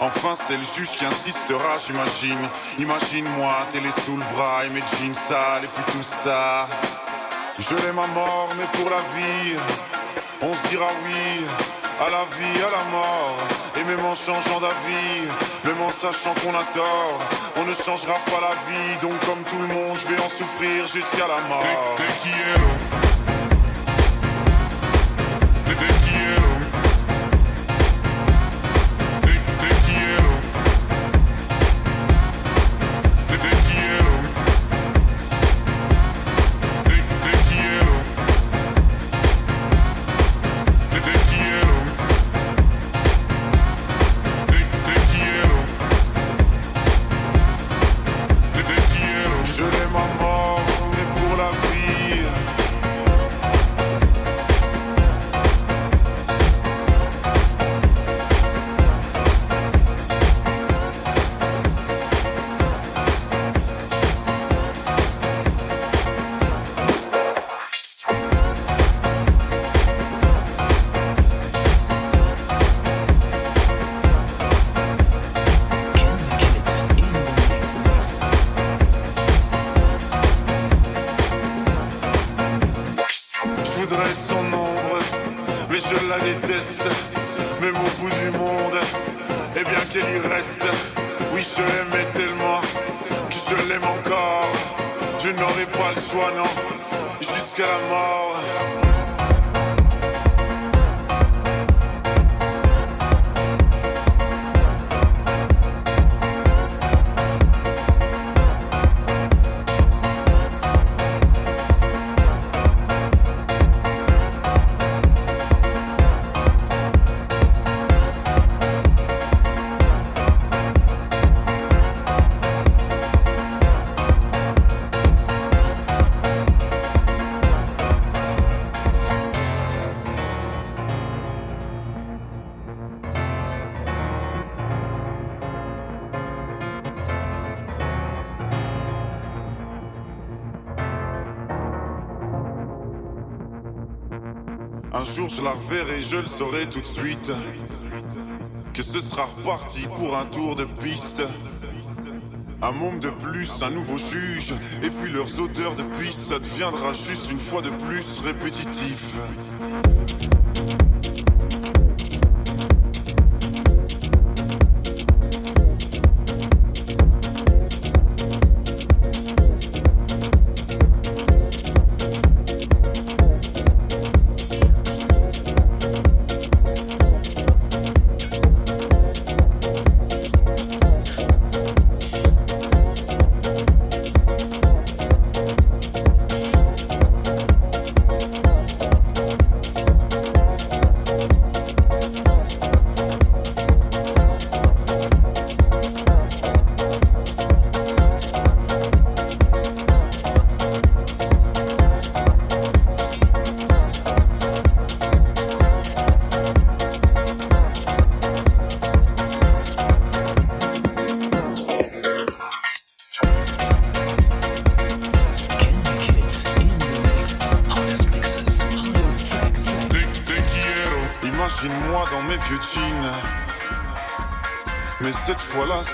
Enfin, c'est le juge qui insistera, j'imagine. Imagine-moi, télé sous le bras et mes jeans sales et puis tout ça. Je l'aime à mort, mais pour la vie, on se dira oui à la vie, à la mort. Et même en changeant d'avis, même en sachant qu'on a tort, on ne changera pas la vie. Donc, comme tout le monde, je vais en souffrir jusqu'à la mort. Je la reverrai, je le saurai tout de suite. Que ce sera reparti pour un tour de piste. Un môme de plus, un nouveau juge, et puis leurs odeurs de piste, ça deviendra juste une fois de plus répétitif.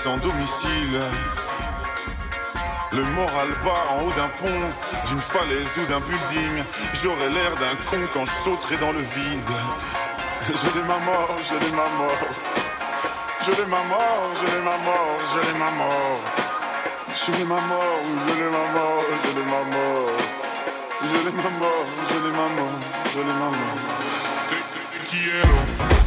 Sans domicile. Le moral bas en haut d'un pont, d'une falaise ou d'un building. J'aurais l'air d'un con quand je sauterai dans le vide. Je l'ai ma mort, je l'ai ma mort. Je l'ai ma mort, je l'ai ma mort, je l'ai ma mort. Je l'ai ma mort, je l'ai ma mort, je l'ai ma mort. Je l'ai ma mort, je l'ai ma mort, je l'ai ma mort. Te, All the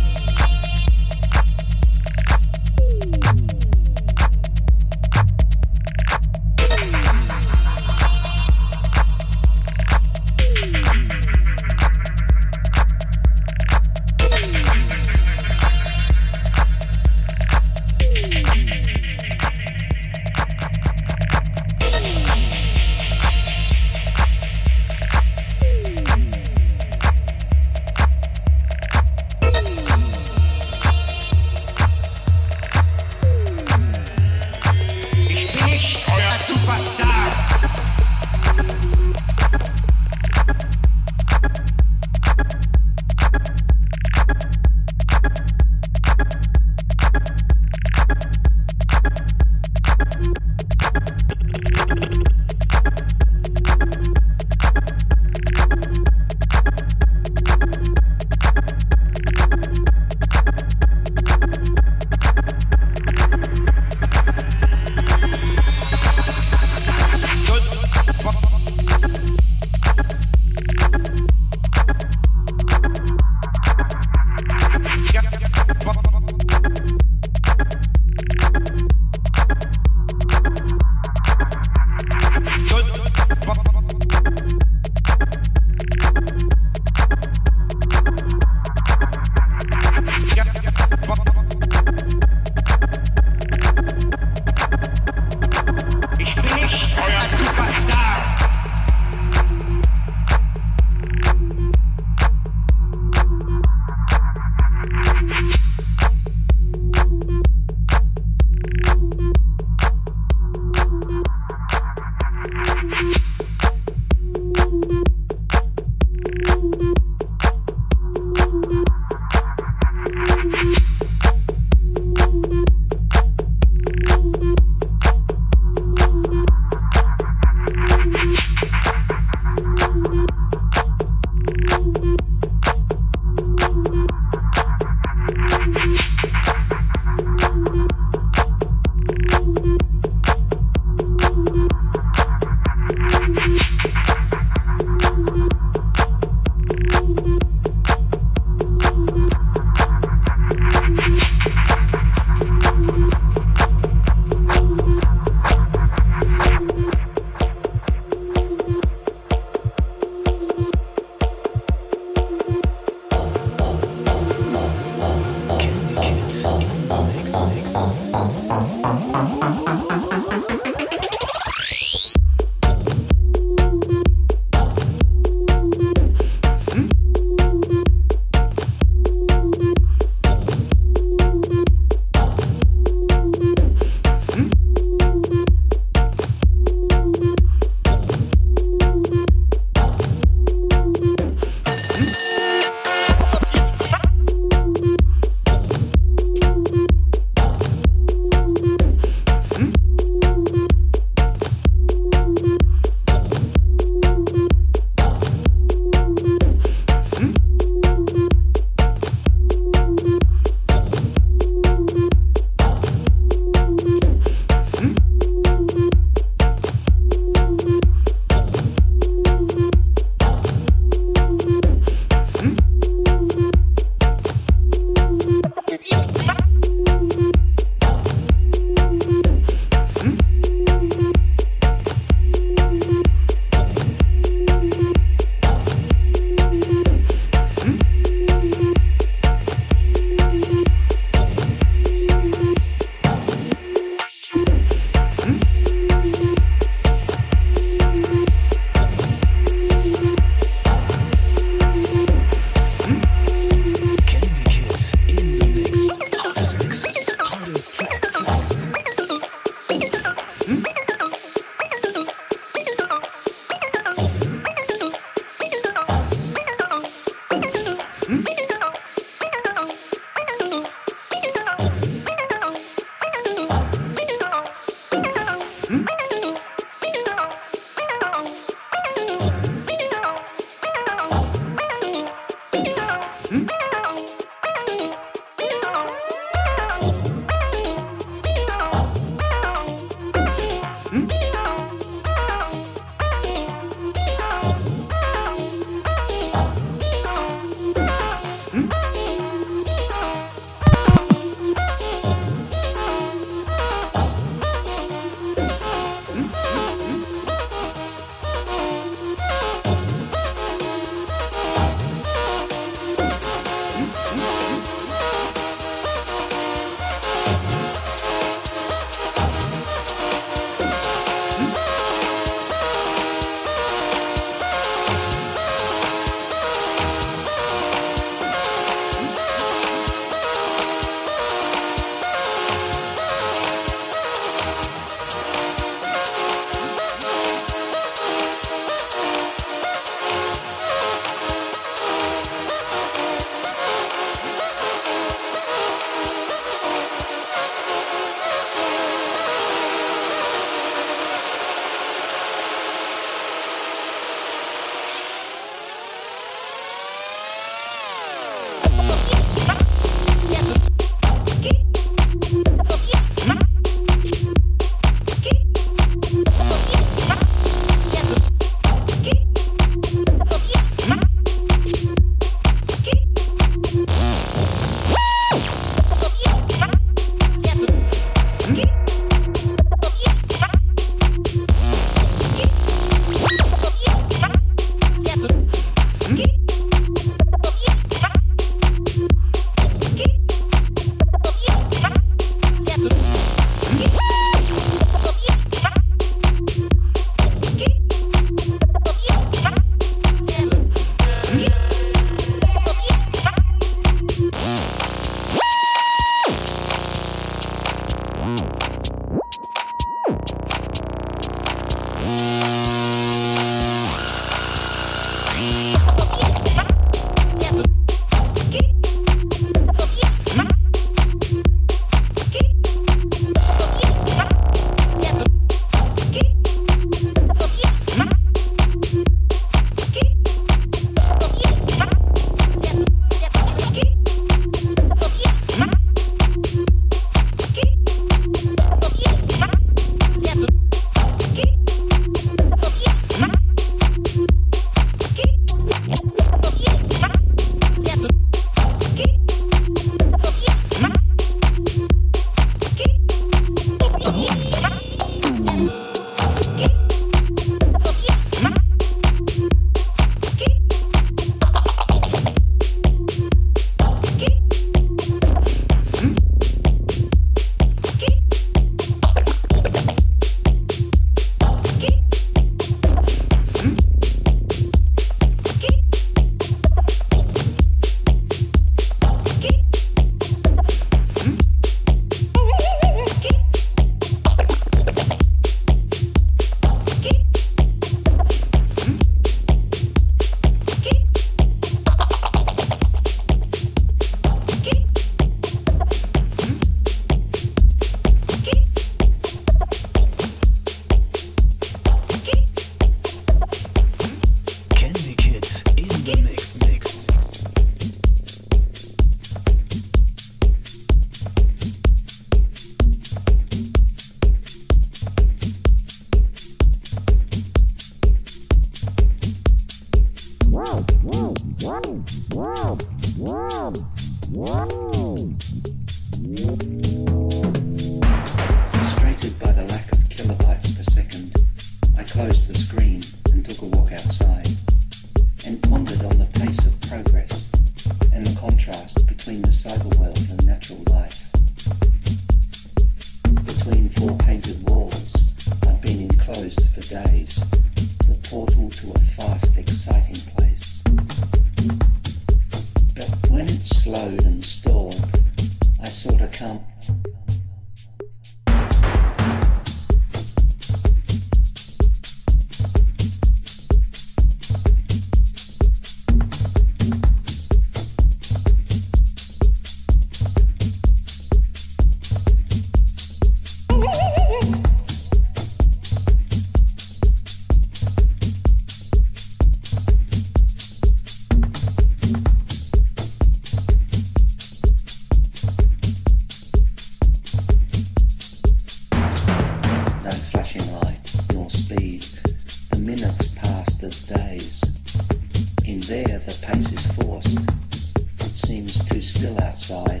outside.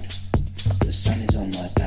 The sun is on my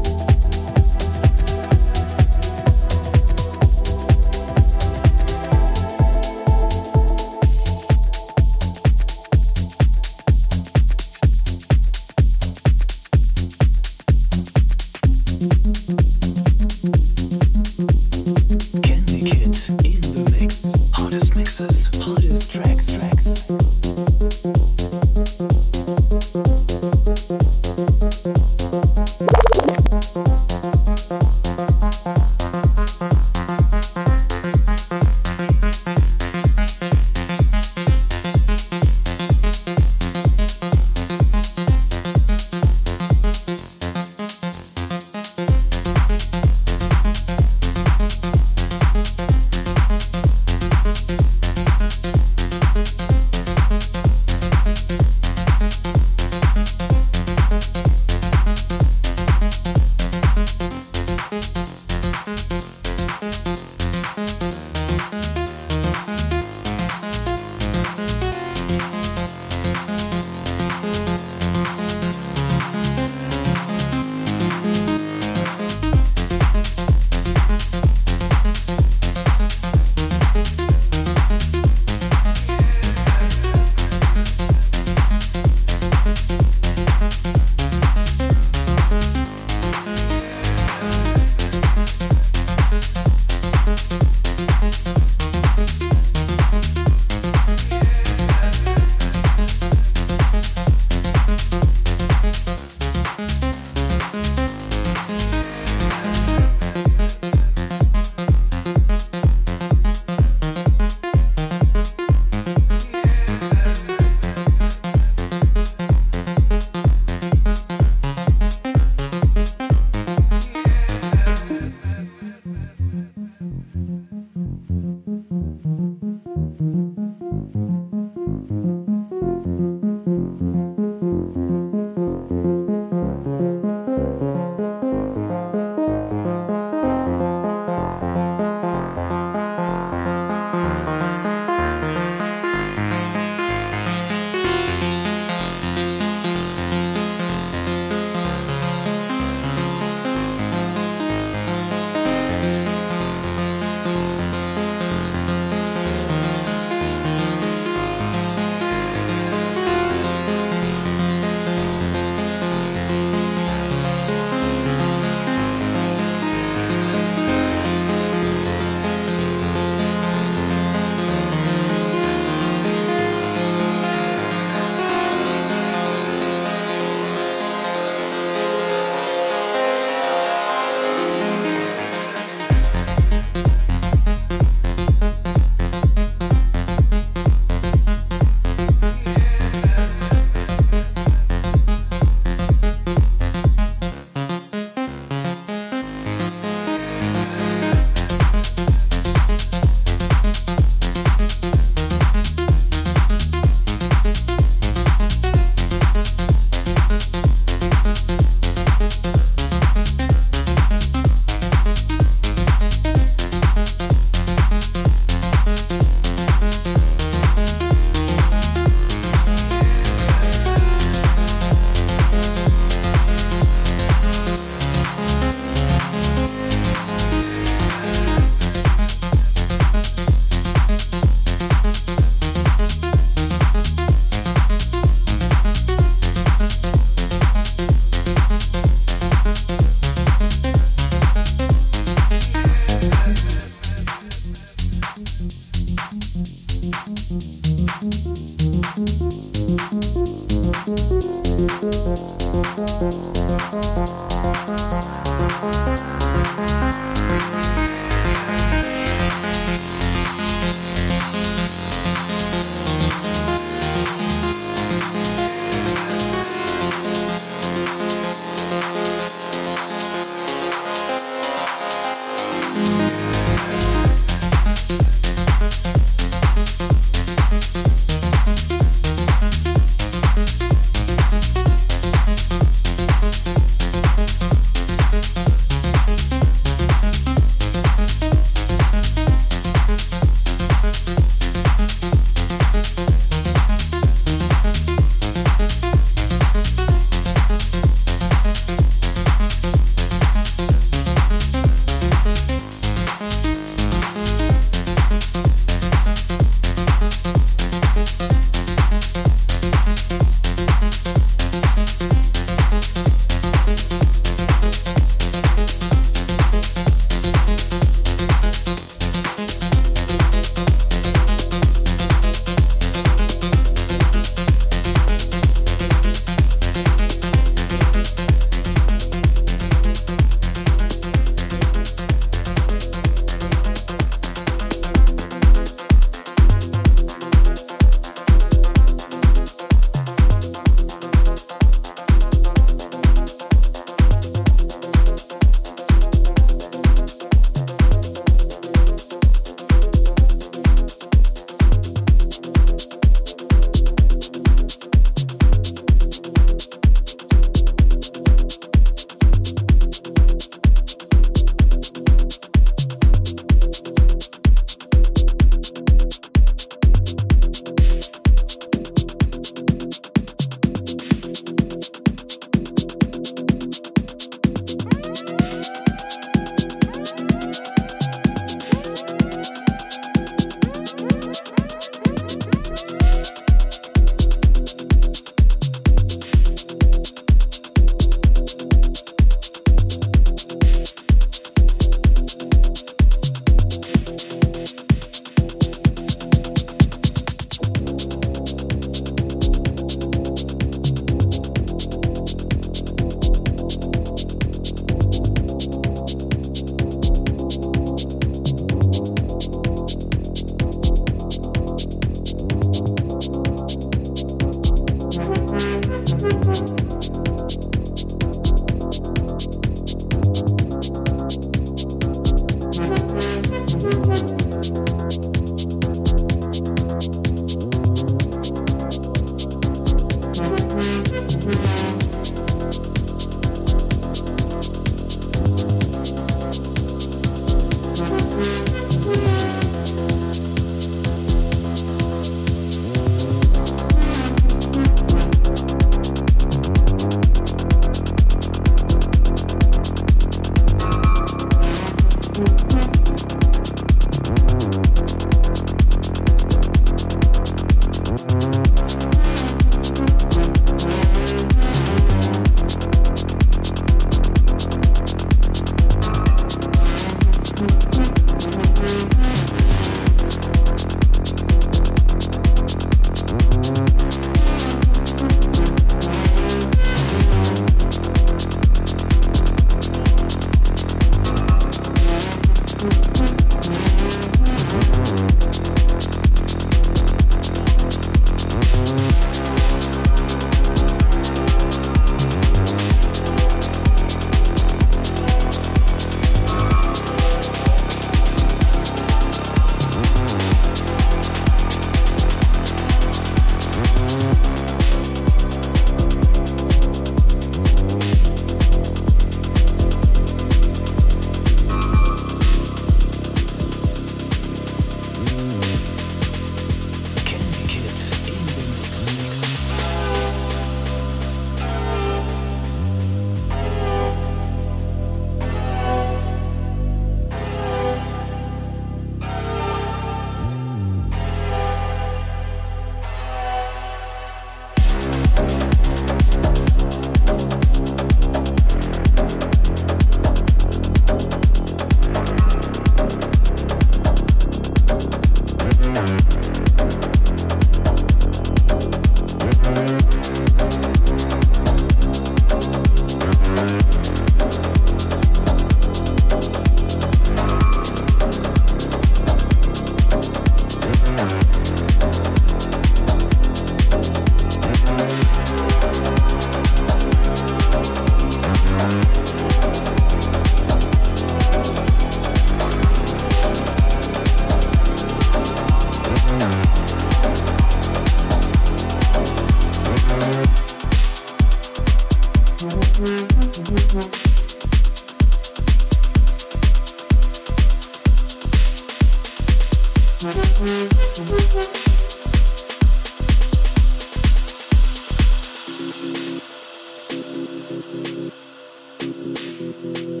Mm-hmm.